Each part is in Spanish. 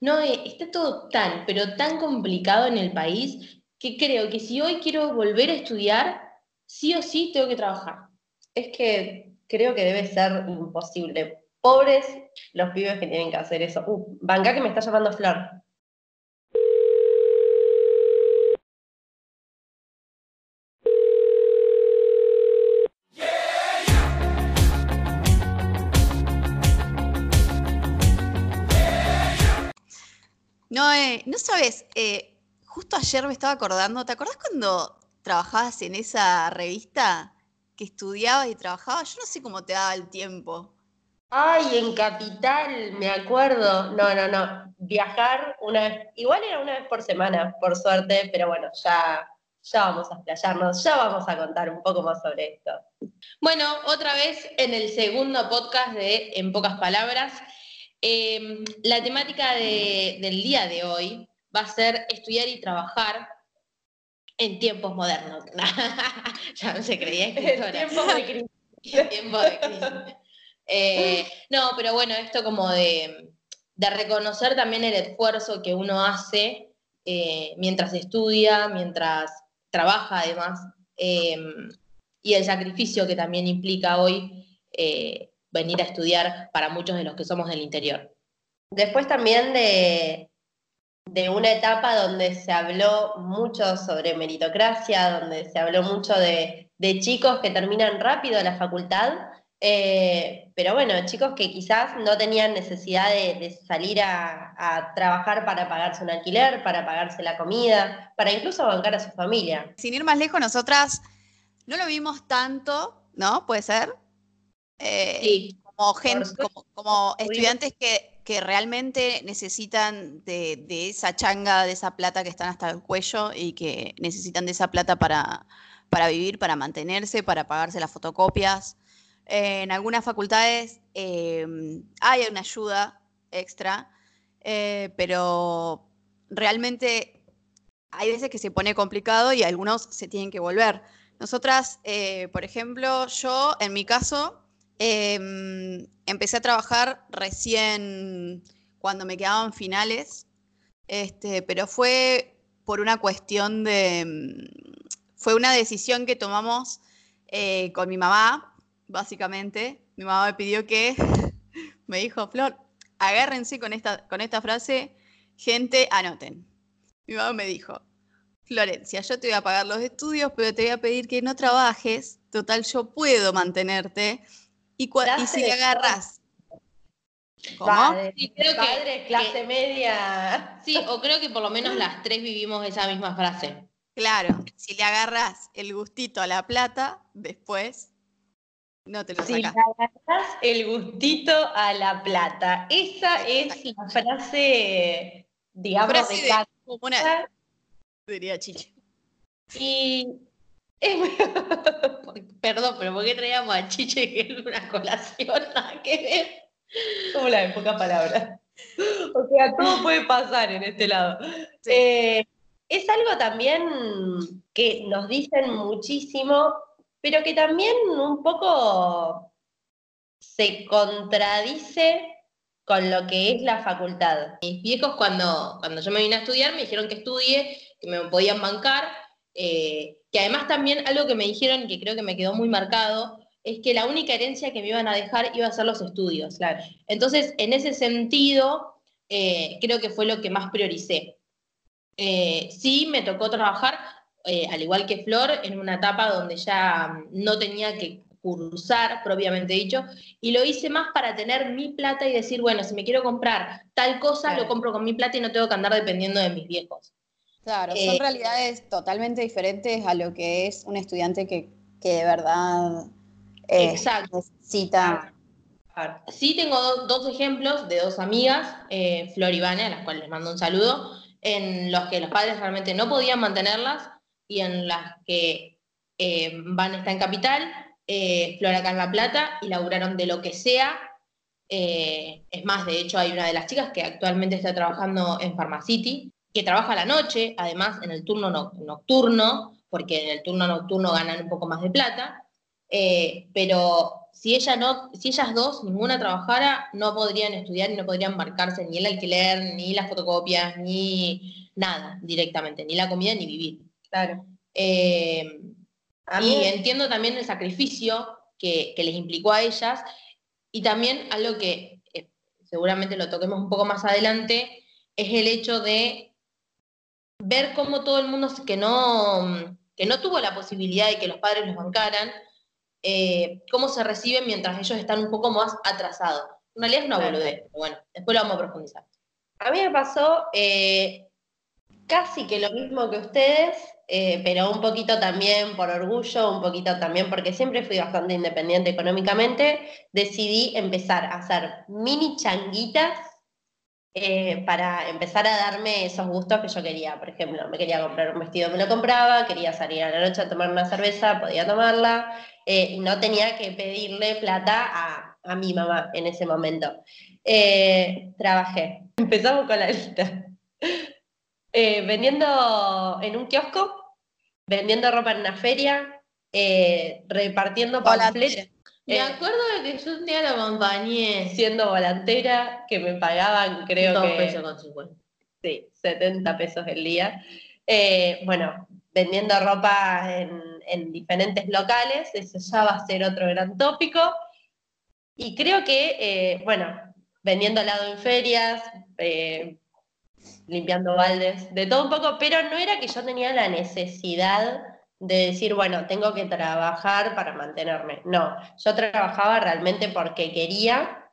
no, eh, está todo tan, pero tan complicado en el país que creo que si hoy quiero volver a estudiar, sí o sí tengo que trabajar. Es que creo que debe ser imposible. Pobres los pibes que tienen que hacer eso. Uh, banca que me está llamando Flor. No, eh, no sabes, eh, justo ayer me estaba acordando, ¿te acordás cuando trabajabas en esa revista que estudiabas y trabajabas? Yo no sé cómo te daba el tiempo. Ay, en Capital, me acuerdo. No, no, no. Viajar una vez, igual era una vez por semana, por suerte, pero bueno, ya, ya vamos a explayarnos, ya vamos a contar un poco más sobre esto. Bueno, otra vez en el segundo podcast de En pocas palabras. Em, la temática del día de hoy va a ser estudiar y trabajar en tiempos modernos. ya no se creía escritora. Tiempos de crisis. Tiempos de crisis. Eh, no, pero bueno, esto como de, reconocer también el esfuerzo que uno hace eh, mientras estudia, mientras trabaja además, em, y el sacrificio que también implica hoy eh, venir a estudiar para muchos de los que somos del interior. Después también de, de una etapa donde se habló mucho sobre meritocracia, donde se habló mucho de, chicos que terminan rápido la facultad, eh, pero bueno, chicos que quizás no tenían necesidad de, salir a, a, trabajar para pagarse un alquiler, para pagarse la comida, para incluso bancar a su familia. Sin ir más lejos, nosotras no lo vimos tanto, ¿no? ¿Puede ser? Eh, como, gente, como, estudiantes que, realmente necesitan de, esa changa, de esa plata que están hasta el cuello y que necesitan de esa plata para, para vivir, para mantenerse, para pagarse las fotocopias. Eh, en algunas facultades em, hay una ayuda extra, eh, pero realmente hay veces que se pone complicado y algunos se tienen que volver. Nosotras, por ejemplo, yo en mi caso, Em, empecé a trabajar recién cuando me quedaban finales, este, pero fue por una cuestión de... Em, fue una decisión que tomamos eh, con mi mamá, básicamente. Mi mamá me pidió que, me dijo, Flor, agárrense con esta, con esta frase, gente, anoten. Mi mamá me dijo, Florencia, yo te voy a pagar los estudios, pero te voy a pedir que no trabajes, total yo puedo mantenerte y, si le agarras. ¿Cómo? Padre, sí, creo que, clase media. Sí, o creo que por lo menos las tres vivimos esa misma frase. Claro, si le agarras el gustito a la plata, después no te lo Si le agarras el gustito a la plata. Esa es la frase, digamos, frase de, de una, diría Chiche. Y Perdón, pero ¿por qué traíamos a Chiche que es una colación? Nada que ver. Como la de pocas palabras. O sea, todo puede pasar en este lado. Eh, es algo también que nos dicen muchísimo, pero que también un poco se contradice con lo que es la facultad. Mis viejos cuando, cuando yo me vine a estudiar me dijeron que estudie, que me podían bancar, eh, que además también algo que me dijeron y que creo que me quedó muy marcado, es que la única herencia que me iban a dejar iba a ser los estudios. Claro. Entonces, en ese sentido, eh, creo que fue lo que más prioricé. Eh, sí, me tocó trabajar, eh, al igual que Flor, en una etapa donde ya no tenía que cursar, propiamente dicho, y lo hice más para tener mi plata y decir, bueno, si me quiero comprar tal cosa, lo compro con mi plata y no tengo que andar dependiendo de mis viejos. Claro, son eh, realidades totalmente diferentes a lo que es un estudiante que, de verdad eh, necesita. Sí, tengo dos ejemplos de dos amigas, eh, Flor y Vane, a las cuales les mando un saludo, en los que los padres realmente no podían mantenerlas y en las que eh, Vane está en Capital, Flor acá en La Plata y laburaron de lo que sea. es más, de hecho, hay una de las chicas que actualmente está trabajando en Pharmacity, que trabaja a la noche, además en el turno nocturno, porque en el turno nocturno ganan un poco más de plata, eh, pero si ella no, si ellas dos, ninguna trabajara, no podrían estudiar y no podrían marcarse ni el alquiler, ni las fotocopias, ni nada directamente, ni la comida, ni vivir. Claro. Eh, y entiendo también el sacrificio que, les implicó a ellas y también algo que eh, seguramente lo toquemos un poco más adelante, es el hecho de ver cómo todo el mundo que no, que no tuvo la posibilidad de que los padres los bancaran, eh, cómo se reciben mientras ellos están un poco más atrasados. En realidad es una boludez, pero bueno, después lo vamos a profundizar. A mí me pasó eh, casi que lo mismo que ustedes, eh, pero un poquito también por orgullo, un poquito también porque siempre fui bastante independiente económicamente, decidí empezar a hacer mini changuitas eh, para empezar a darme esos gustos que yo quería. Por ejemplo, me quería comprar un vestido, me lo compraba, quería salir a la noche a tomar una cerveza, podía tomarla, eh, y no tenía que pedirle plata a, a mi mamá en ese momento. Eh, trabajé. Empezamos con la lista. vendiendo en un kiosco, vendiendo ropa en una feria, repartiendo panfletos. Me eh, acuerdo de que yo un día la acompañé. Siendo volantera, que me pagaban, creo Dos que. pesos con 50. Sí, 70 pesos el día. Eh, bueno, vendiendo ropa en, diferentes locales, eso ya va a ser otro gran tópico. Y creo que, eh, bueno, vendiendo helado en ferias, limpiando baldes, de todo un poco, pero no era que yo tenía la necesidad de decir, bueno, tengo que trabajar para mantenerme. No, yo trabajaba realmente porque quería,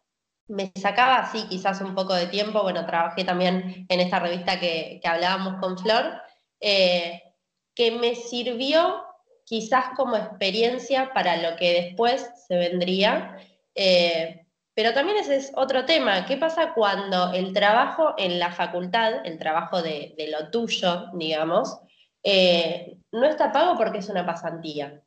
me sacaba así quizás un poco de tiempo, bueno, trabajé también en esta revista que, hablábamos con Flor, eh, que me sirvió quizás como experiencia para lo que después se vendría. Eh, pero también ese es otro tema. ¿Qué pasa cuando el trabajo en la facultad, el trabajo de, de lo tuyo, digamos, eh, no está pago porque es una pasantía.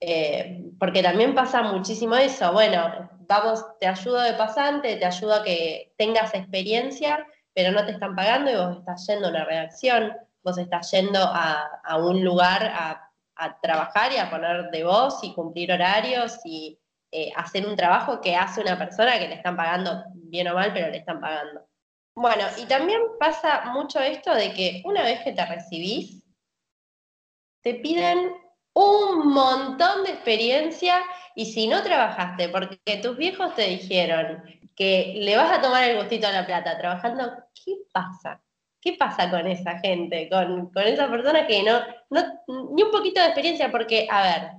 Eh, porque también pasa muchísimo eso. Bueno, vamos, te ayudo de pasante, te ayudo a que tengas experiencia, pero no te están pagando y vos estás yendo a una redacción, vos estás yendo a, un lugar a, trabajar y a poner de voz y cumplir horarios y eh, hacer un trabajo que hace una persona que le están pagando bien o mal, pero le están pagando. Bueno, y también pasa mucho esto de que una vez que te recibís, te piden un montón de experiencia y si no trabajaste, porque tus viejos te dijeron que le vas a tomar el gustito a la plata trabajando, ¿qué pasa? ¿Qué pasa con esa gente, con, con esa persona que no, no, ni un poquito de experiencia? Porque, a ver,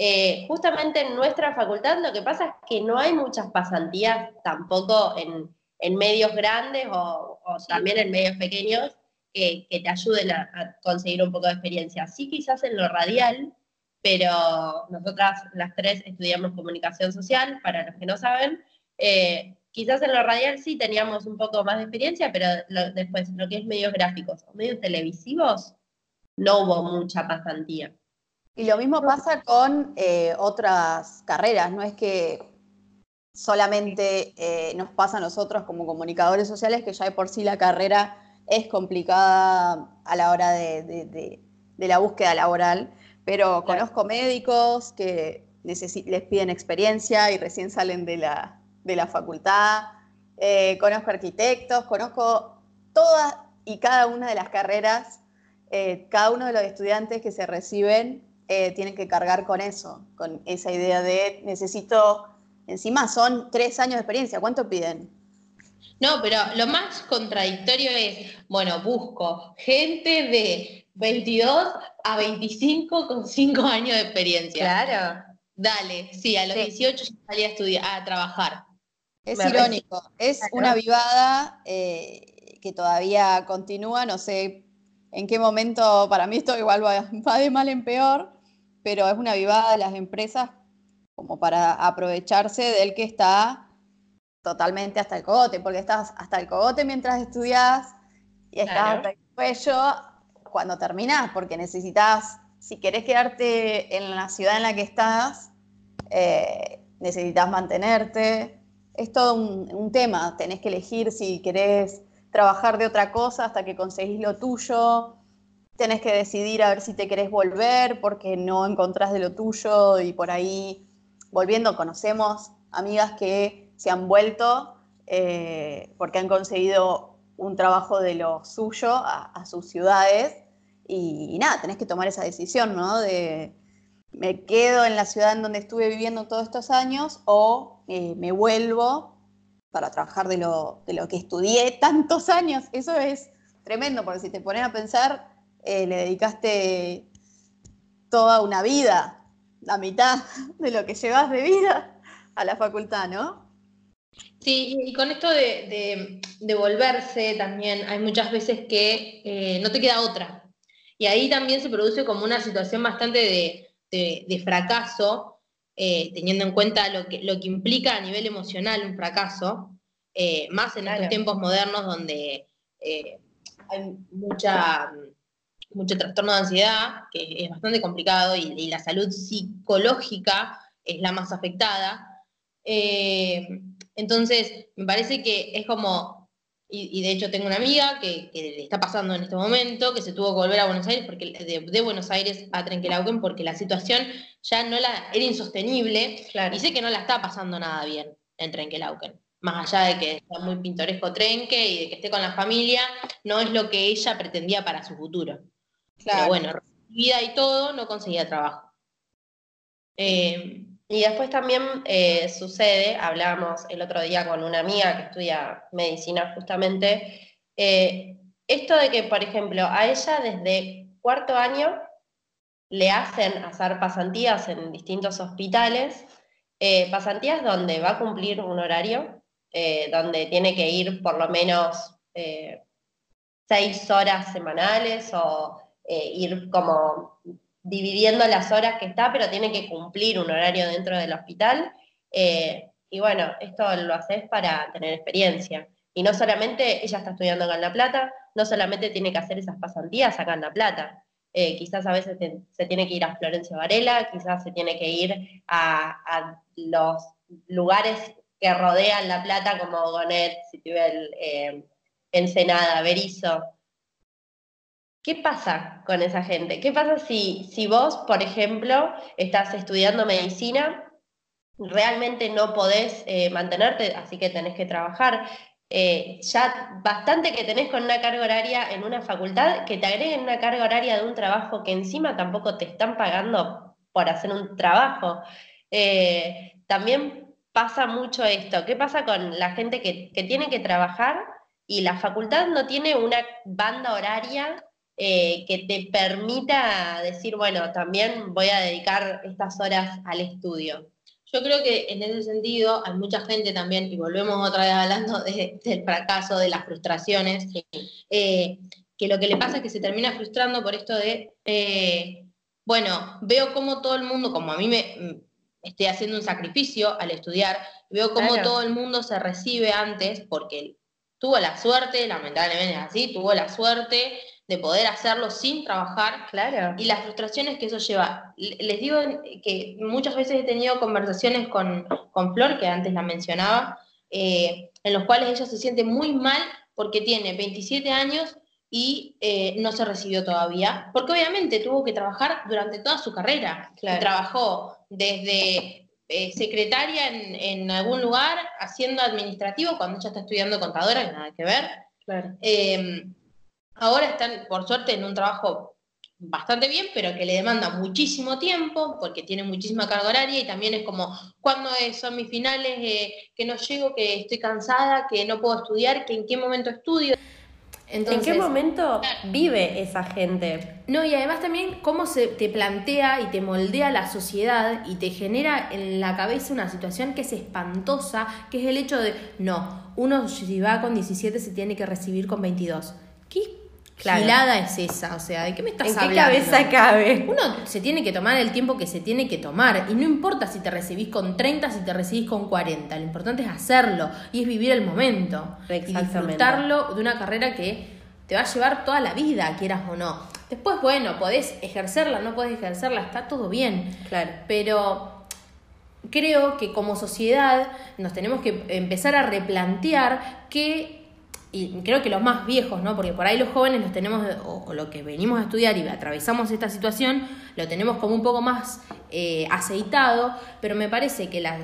eh, justamente en nuestra facultad lo que pasa es que no hay muchas pasantías tampoco en, medios grandes o, también en medios pequeños que, te ayuden a, conseguir un poco de experiencia. Sí, quizás en lo radial, pero nosotras las tres estudiamos comunicación social, para los que no saben. Eh, quizás en lo radial sí teníamos un poco más de experiencia, pero después lo que es medios gráficos o medios televisivos, no hubo mucha pasantía. Y lo mismo pasa con eh, otras carreras, no es que solamente eh, nos pasa a nosotros como comunicadores sociales, que ya de por sí la carrera es complicada a la hora de, la búsqueda laboral, pero conozco médicos que les piden experiencia y recién salen de la, facultad, eh, conozco arquitectos, conozco todas y cada una de las carreras, eh, cada uno de los estudiantes que se reciben eh, tienen que cargar con eso, con esa idea de necesito, encima son tres años de experiencia, ¿cuánto piden? No, pero lo más contradictorio es, bueno, busco gente de 22 a 25 con 5 años de experiencia. Claro. Dale, sí, a los 18 salí a estudiar, a trabajar. Es irónico, es una vivada eh, que todavía continúa, no sé en qué momento, para mí esto igual va, va de mal en peor, pero es una vivada de las empresas como para aprovecharse del que está totalmente hasta el cogote, porque estás hasta el cogote mientras estudias y estás hasta el cuello cuando terminas, porque necesitas, si querés quedarte en la ciudad en la que estás, eh, necesitas mantenerte. Es todo un, un, tema, tenés que elegir si querés trabajar de otra cosa hasta que conseguís lo tuyo, tenés que decidir a ver si te querés volver porque no encontrás de lo tuyo y por ahí volviendo, conocemos amigas que se han vuelto eh, porque han conseguido un trabajo de lo suyo a, sus ciudades y, nada, tenés que tomar esa decisión, ¿no? De me quedo en la ciudad en donde estuve viviendo todos estos años o eh, me vuelvo para trabajar de lo, de lo que estudié tantos años. Eso es tremendo, porque si te pones a pensar, eh, le dedicaste toda una vida, la mitad de lo que llevas de vida a la facultad, ¿no? Sí, y con esto de, volverse también, hay muchas veces que eh, no te queda otra. Y ahí también se produce como una situación bastante de, fracaso, eh, teniendo en cuenta lo que, lo que implica a nivel emocional un fracaso, más en estos tiempos modernos donde hay mucha, mucho trastorno de ansiedad, que es bastante complicado, y, la salud psicológica es la más afectada. Eh, entonces, me parece que es como, y, de hecho tengo una amiga que, le está pasando en este momento, que se tuvo que volver a Buenos Aires, porque de, Buenos Aires a Trenquelauquen, porque la situación ya no la, era insostenible, y sé que no la está pasando nada bien en Trenquelauquen más allá de que sea muy pintoresco Trenque y de que esté con la familia, no es lo que ella pretendía para su futuro. Claro. Pero bueno, vida y todo, no conseguía trabajo. Eh, y después también eh, sucede, hablamos el otro día con una amiga que estudia medicina justamente, eh, esto de que, por ejemplo, a ella desde cuarto año le hacen hacer pasantías en distintos hospitales, pasantías donde va a cumplir un horario eh, donde tiene que ir por lo menos eh, seis horas semanales o eh, ir como dividiendo las horas que está, pero tiene que cumplir un horario dentro del hospital. y bueno, esto lo haces para tener experiencia. Y no solamente ella está estudiando acá en La Plata, no solamente tiene que hacer esas pasantías acá en La Plata, quizás a veces se tiene que ir a Florencia Varela, quizás se tiene que ir a, a los lugares que rodean La Plata, como Gonet, Citibel, eh, Ensenada, Berizo. ¿Qué pasa con esa gente? ¿Qué pasa si, si vos, por ejemplo, estás estudiando medicina, realmente no podés eh, mantenerte, así que tenés que trabajar? Eh, ya bastante que tenés con una carga horaria en una facultad, que te agreguen una carga horaria de un trabajo que encima tampoco te están pagando por hacer un trabajo. también pasa mucho esto. ¿Qué pasa con la gente que, tiene que trabajar y la facultad no tiene una banda horaria eh, que te permita decir, bueno, también voy a dedicar estas horas al estudio? Yo creo que en ese sentido hay mucha gente también, y volvemos otra vez hablando del fracaso, de las frustraciones, eh, que lo que le pasa es que se termina frustrando por esto de, eh, bueno, veo como todo el mundo, como a mí me, estoy haciendo un sacrificio al estudiar, veo cómo todo el mundo se recibe antes, porque tuvo la suerte, lamentablemente es así, tuvo la suerte de poder hacerlo sin trabajar. Claro. Y las frustraciones que eso lleva. Les digo que muchas veces he tenido conversaciones con, con Flor, que antes la mencionaba, eh, en los cuales ella se siente muy mal porque tiene 27 años y eh, no se recibió todavía, porque obviamente tuvo que trabajar durante toda su carrera. Trabajó desde eh, secretaria en, algún lugar, haciendo administrativo, cuando ella está estudiando contadora, que nada que ver. Em, ahora están, por suerte, en un trabajo bastante bien, pero que le demanda muchísimo tiempo, porque tiene muchísima carga horaria y también es como, cuando son mis finales, eh, que no llego, que estoy cansada, que no puedo estudiar, que en qué momento estudio. ¿En qué momento vive esa gente? No, y además también cómo se te plantea y te moldea la sociedad y te genera en la cabeza una situación que es espantosa, que es el hecho de, no, uno si va con 17 se tiene que recibir con 22. ¿Qué Claro. es esa? O sea, ¿de qué me estás hablando? ¿En qué cabeza cabe? Uno se tiene que tomar el tiempo que se tiene que tomar. Y no importa si te recibís con 30, si te recibís con 40. Lo importante es hacerlo y es vivir el momento. Y disfrutarlo de una carrera que te va a llevar toda la vida, quieras o no. Después, bueno, podés ejercerla, no podés ejercerla, está todo bien. Claro. Pero creo que como sociedad nos tenemos que empezar a replantear que y creo que los más viejos, ¿no? Porque por ahí los jóvenes los tenemos, o, lo que venimos a estudiar y atravesamos esta situación, lo tenemos como un poco más eh, aceitado, pero me parece que la,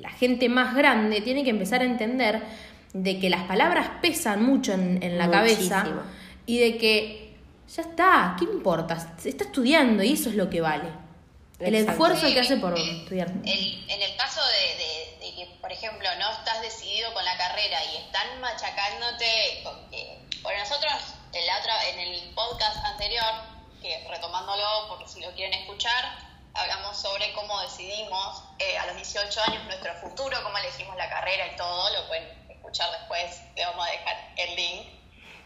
la gente más grande tiene que empezar a entender de que las palabras pesan mucho en, en la cabeza y de que ya está, ¿qué importa? Se está estudiando y eso es lo que vale. El Exacto. esfuerzo que hace por estudiar. el- en el caso de por ejemplo, no estás decidido con la carrera y están machacándote, con que- por nosotros, en, la otra, en el podcast anterior, que retomándolo por si lo quieren escuchar, hablamos sobre cómo decidimos eh, a los 18 años nuestro futuro, cómo elegimos la carrera y todo, lo pueden escuchar después, le vamos a dejar el link.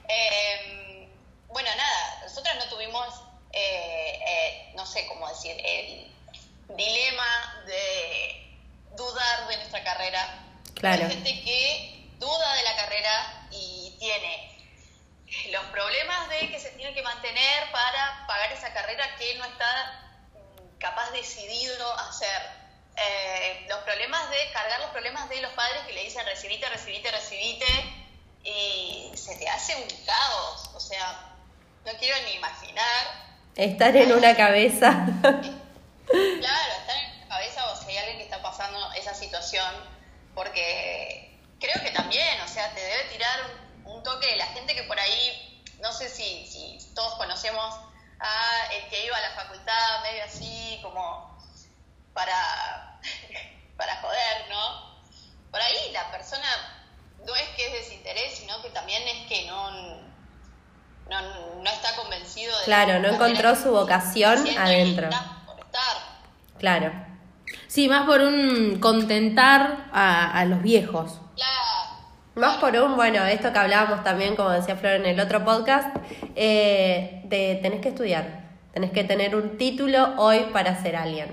Eh, bueno, nada, nosotros no tuvimos, eh, eh, no sé cómo decir, el dilema de dudar de nuestra carrera. Claro. Hay gente que duda de la carrera y tiene los problemas de que se tiene que mantener para pagar esa carrera que no está mm, capaz decidido a hacer. Eh, los problemas de cargar los problemas de los padres que le dicen recibite, recibite, recibite y se te hace un caos. O sea, no quiero ni imaginar Estar en una cabeza. Claro, estar en la cabeza o si hay alguien que está situación, porque creo que también, o sea, te debe tirar un, toque de la gente que por ahí, no sé si, si todos conocemos a el que iba a la facultad medio así como para, para joder, ¿no? Por ahí la persona no es que es desinterés, sino que también es que no, no, no está convencido de Claro, la no encontró su vocación adentro. está por estar. Claro. Sí, más por un contentar a, a los viejos. Claro. Más por un, bueno, esto que hablábamos también, como decía Flor en el otro podcast, eh, de tenés que estudiar, tenés que tener un título hoy para ser alguien.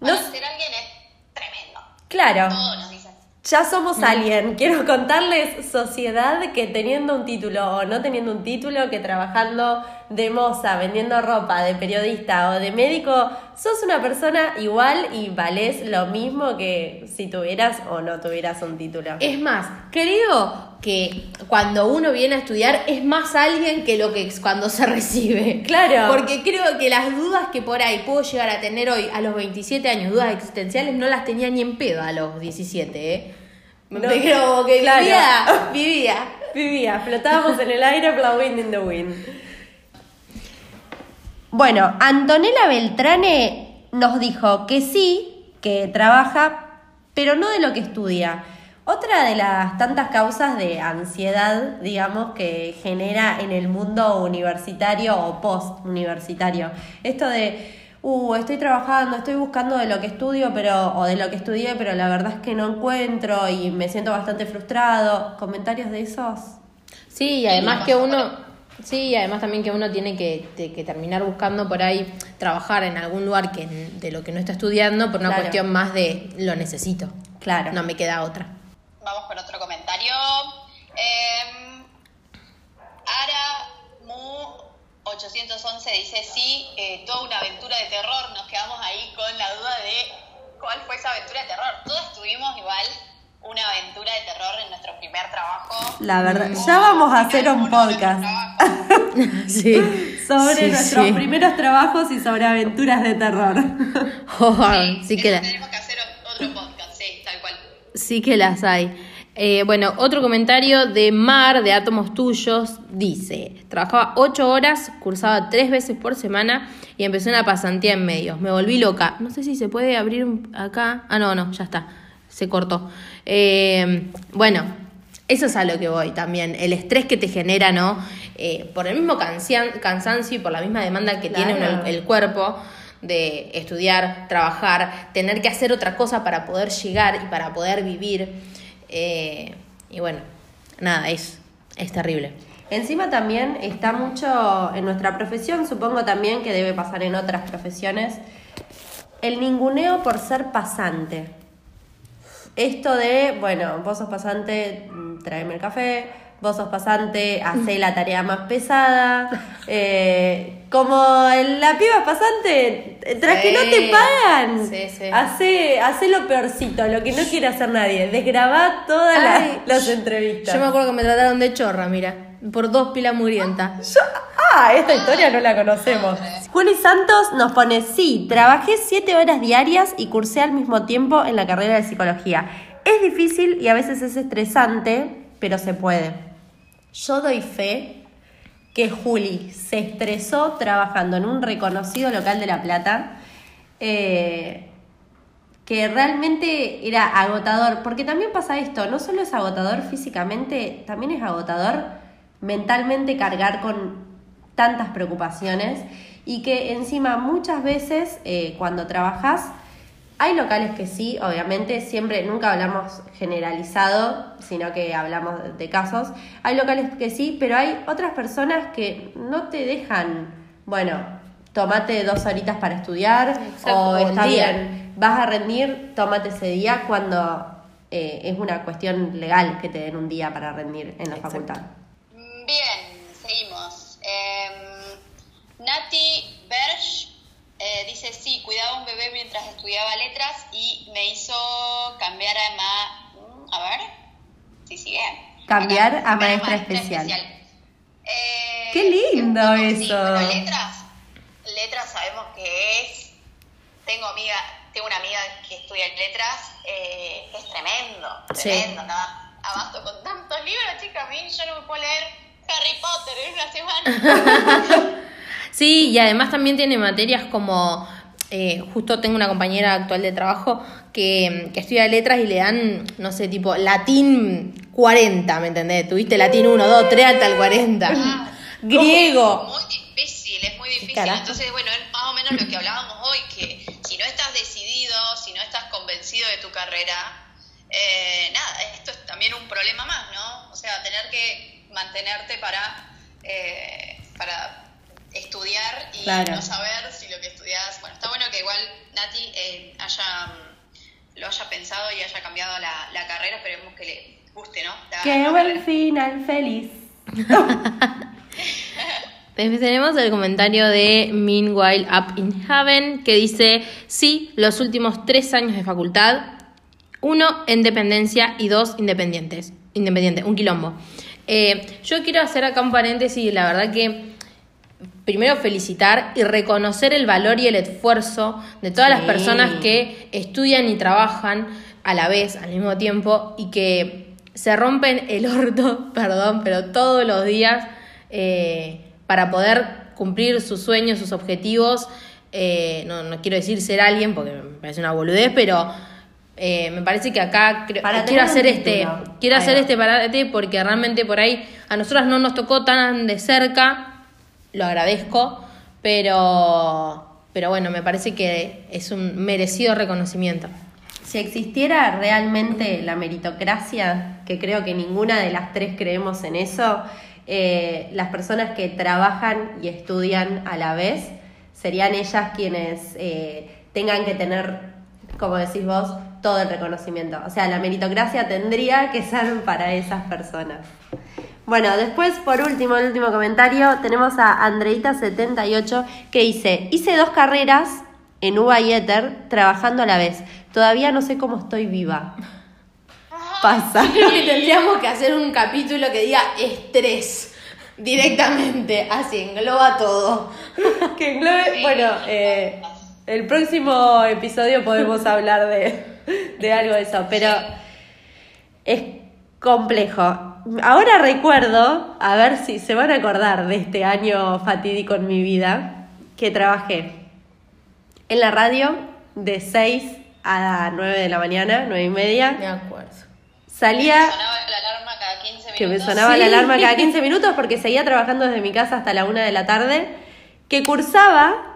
Para No, ser alguien es tremendo. claro, Todos nos dicen. ya somos alguien. Quiero contarles, sociedad, que teniendo un título o no teniendo un título, que trabajando de moza, vendiendo ropa, de periodista o de médico, sos una persona igual y valés lo mismo que si tuvieras o no tuvieras un título. Es más, creo que cuando uno viene a estudiar es más alguien que lo que es cuando se recibe. Claro. Porque creo que las dudas que por ahí puedo llegar a tener hoy a los 27 años, dudas existenciales, no las tenía ni en pedo a los 17, ¿eh? No, Pero que claro. vivía, vivía. Vivía, flotábamos en el aire, aplaudiendo in the wind. Bueno, Antonella Beltrane nos dijo que sí, que trabaja, pero no de lo que estudia. Otra de las tantas causas de ansiedad, digamos, que genera en el mundo universitario o post-universitario. Esto de, uh, estoy trabajando, estoy buscando de lo que estudio, pero, o de lo que estudié, pero la verdad es que no encuentro y me siento bastante frustrado. ¿Comentarios de esos? Sí, y además que uno, sí, y además también que uno tiene que, te- que terminar buscando por ahí trabajar en algún lugar que de lo que no está estudiando por una Claro. cuestión más de lo necesito. Claro. No me queda otra. Vamos con otro comentario. Eh, Ara Mu 811 dice sí, eh, toda una aventura de terror. Nos quedamos ahí con la duda de cuál fue esa aventura de terror. Todos tuvimos igual una aventura de terror en nuestro primer trabajo. La verdad, Como ya vamos a hacer un podcast trabajos. Sí. sobre Sí, nuestros sí. primeros trabajos y sobre aventuras de terror. Oh, sí que la- tenemos que hacer otro podcast, sí, tal cual. Sí que las hay. Eh, bueno, otro comentario de Mar de Átomos Tuyos dice, trabajaba ocho horas, cursaba tres veces por semana y empecé una pasantía en medios. Me volví loca. No sé si se puede abrir un- acá. Ah, no, no, ya está. Se cortó. Eh, bueno, eso es a lo que voy también. El estrés que te genera, ¿no? Eh, por el mismo cansancio y por la misma demanda que tiene Claro. uno el, el cuerpo de estudiar, trabajar, tener que hacer otra cosa para poder llegar y para poder vivir. Eh, y bueno, nada, es, es terrible. Encima también está mucho en nuestra profesión, supongo también que debe pasar en otras profesiones, el ninguneo por ser pasante. Esto de, bueno, vos sos pasante, mm, tráeme el café, vos sos pasante, hacé la tarea más pesada. eh, como la piba pasante, tras que no te pagan, sí, sí. Hace, hace lo peorcito, lo que no quiere hacer nadie, desgrabá todas las- entrevistas. Yo me acuerdo que me trataron de chorra, mira, por dos pilas mugrientas. ¡Ah! Esta historia no la conocemos. Juli Santos nos pone, sí, trabajé siete horas diarias y cursé al mismo tiempo en la carrera de psicología. Es difícil y a veces es estresante, pero se puede. Yo doy fe que Juli se estresó trabajando en un reconocido local de La Plata, eh, que realmente era agotador, porque también pasa esto, no solo es agotador físicamente, también es agotador mentalmente cargar con tantas preocupaciones y que encima muchas veces eh, cuando trabajas hay locales que sí, obviamente, siempre, nunca hablamos generalizado, sino que hablamos de casos. Hay locales que sí, pero hay otras personas que no te dejan, bueno, tomate dos horitas para estudiar Exacto, o está día. bien, vas a rendir, tómate ese día cuando eh, es una cuestión legal que te den un día para rendir en la Exacto. facultad. Bien, seguimos. Em, Nati Berge eh, dice, sí, cuidaba a un bebé mientras estudiaba letras y me hizo cambiar a ma... mm, A ver, si sigue. Cambiar Acá, a maestra especial. Eh, Qué lindo sí, eso. bueno, letras, letras sabemos que es... Tengo amiga, tengo una amiga que estudia letras, eh, es tremendo, Sí. tremendo, ¿no? Abasto con tantos libros, chica, a mí yo no me puedo leer Harry Potter en una semana. Sí, y además también tiene materias como, eh, justo tengo una compañera actual de trabajo que, que estudia letras y le dan, no sé, tipo latín 40, ¿me entendés? Tuviste latín 1, 2, 3 hasta el 40. Griego. Muy difícil, es muy difícil. Entonces, bueno, es más o menos lo que hablábamos hoy, que si no estás decidido, si no estás convencido de tu carrera, eh, nada, esto es también un problema más, ¿no? O sea, tener que mantenerte para, eh, para estudiar y Claro. no saber si lo que estudias... Bueno, está bueno que igual Nati eh, haya, lo haya pensado y haya cambiado la, la carrera, esperemos que le guste, ¿no? La- Qué la buen final feliz. Después tenemos el comentario de Meanwhile Up in Heaven que dice, sí, los últimos tres años de facultad, uno en dependencia y dos independientes. Independiente, un quilombo. Eh, yo quiero hacer acá un paréntesis, la verdad que primero felicitar y reconocer el valor y el esfuerzo de todas las personas que estudian y trabajan a la vez, al mismo tiempo, y que se rompen el orto, perdón, pero todos los días eh, para poder cumplir sus sueños, sus objetivos. Eh, no, no quiero decir ser alguien porque me parece una boludez, pero eh, me parece que acá creo- quiero hacer este quiero Ahí hacer va. este parate porque realmente por ahí a nosotras no nos tocó tan de cerca, lo agradezco, pero pero bueno, me parece que es un merecido reconocimiento. Si existiera realmente la meritocracia, que creo que ninguna de las tres creemos en eso, eh, las personas que trabajan y estudian a la vez serían ellas quienes eh, tengan que tener, como decís vos, todo el reconocimiento. O sea, la meritocracia tendría que ser para esas personas. Bueno, después, por último, el último comentario, tenemos a Andreita78 que dice, hice dos carreras en UBA y Ether trabajando a la vez. Todavía no sé cómo estoy viva. Pasa. Creo que tendríamos que hacer un capítulo que diga estrés directamente, así engloba todo. que englobe, bueno, eh, el próximo episodio podemos hablar de, de algo de eso, pero es complejo. Ahora recuerdo, a ver si se van a acordar de este año fatídico en mi vida, que trabajé en la radio de 6 a 9 de la mañana, 9 y media. Me acuerdo. Salía Sonaba la alarma cada 15 minutos. que me sonaba la alarma cada 15 minutos porque seguía trabajando desde mi casa hasta la 1 de la tarde, que cursaba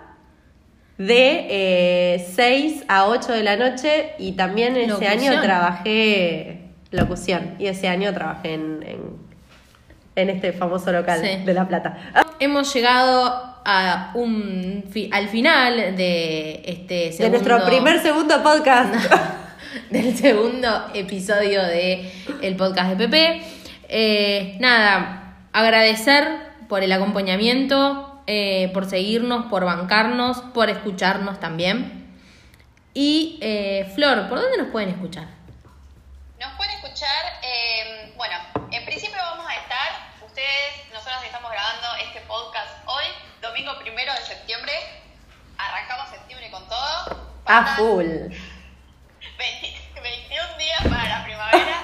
de eh, 6 a 8 de la noche y también ese Locución. año trabajé locución y ese año trabajé en, en, en este famoso local Sí. de La Plata. Hemos llegado a un fi- al final de este De nuestro primer segundo podcast. del segundo episodio de el podcast de Pepe. Eh, nada, agradecer por el acompañamiento, eh, por seguirnos, por bancarnos, por escucharnos también. Y eh, Flor, ¿por dónde nos pueden escuchar? Nos pueden escuchar, eh, bueno, en principio vamos a estar, ustedes, nosotros estamos grabando este podcast domingo primero de septiembre. Arrancamos septiembre con todo. A Faltan full. 20 21 días para la primavera.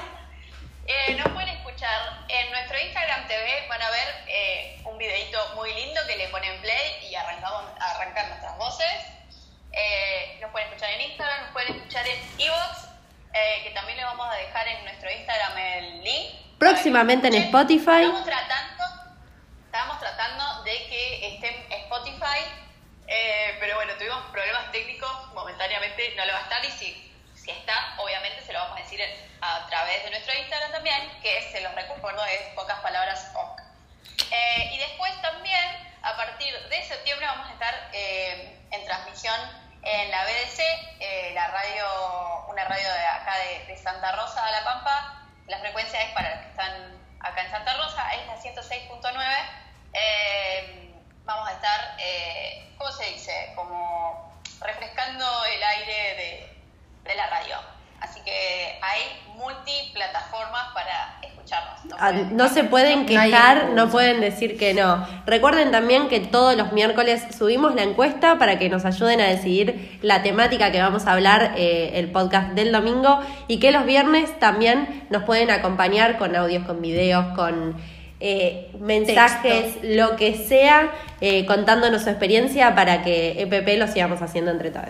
Eh, nos pueden escuchar en nuestro Instagram TV, van a ver eh, un videito muy lindo que le ponen play y arrancamos, arrancan nuestras voces. Eh, nos pueden escuchar en Instagram, nos pueden escuchar en Evox, que también le vamos a dejar en nuestro Instagram el link. Próximamente en Spotify. Estamos tratando, estábamos tratando de que esté en Spotify, eh, pero bueno, tuvimos problemas técnicos, momentáneamente no lo va a estar y si, está, obviamente se lo vamos a decir a través de nuestro Instagram también, que se los recuerdo, es pocas palabras OC. Eh, y después también, a partir de septiembre, vamos a estar eh, en transmisión en la BDC, eh, la radio, una radio de acá de, Santa Rosa de La Pampa. La frecuencia es para los que están acá en Santa Rosa, es la 106.9. Eh, vamos a estar, ¿cómo se dice? Como refrescando el aire de, de la radio. Así que hay multiplataformas para escucharnos. No se pueden quejar, no pueden decir que no. Recuerden también que todos los miércoles subimos la encuesta para que nos ayuden a decidir la temática que vamos a hablar eh, el podcast del domingo y que los viernes también nos pueden acompañar con audios, con videos, con eh, mensajes, lo que sea, eh, contándonos su experiencia para que EPP lo sigamos haciendo entre todos.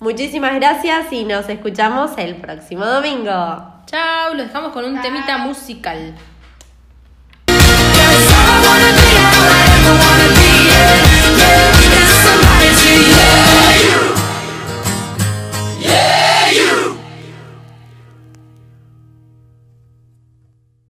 Muchísimas gracias y nos escuchamos el próximo domingo. Chao, lo dejamos con un temita musical.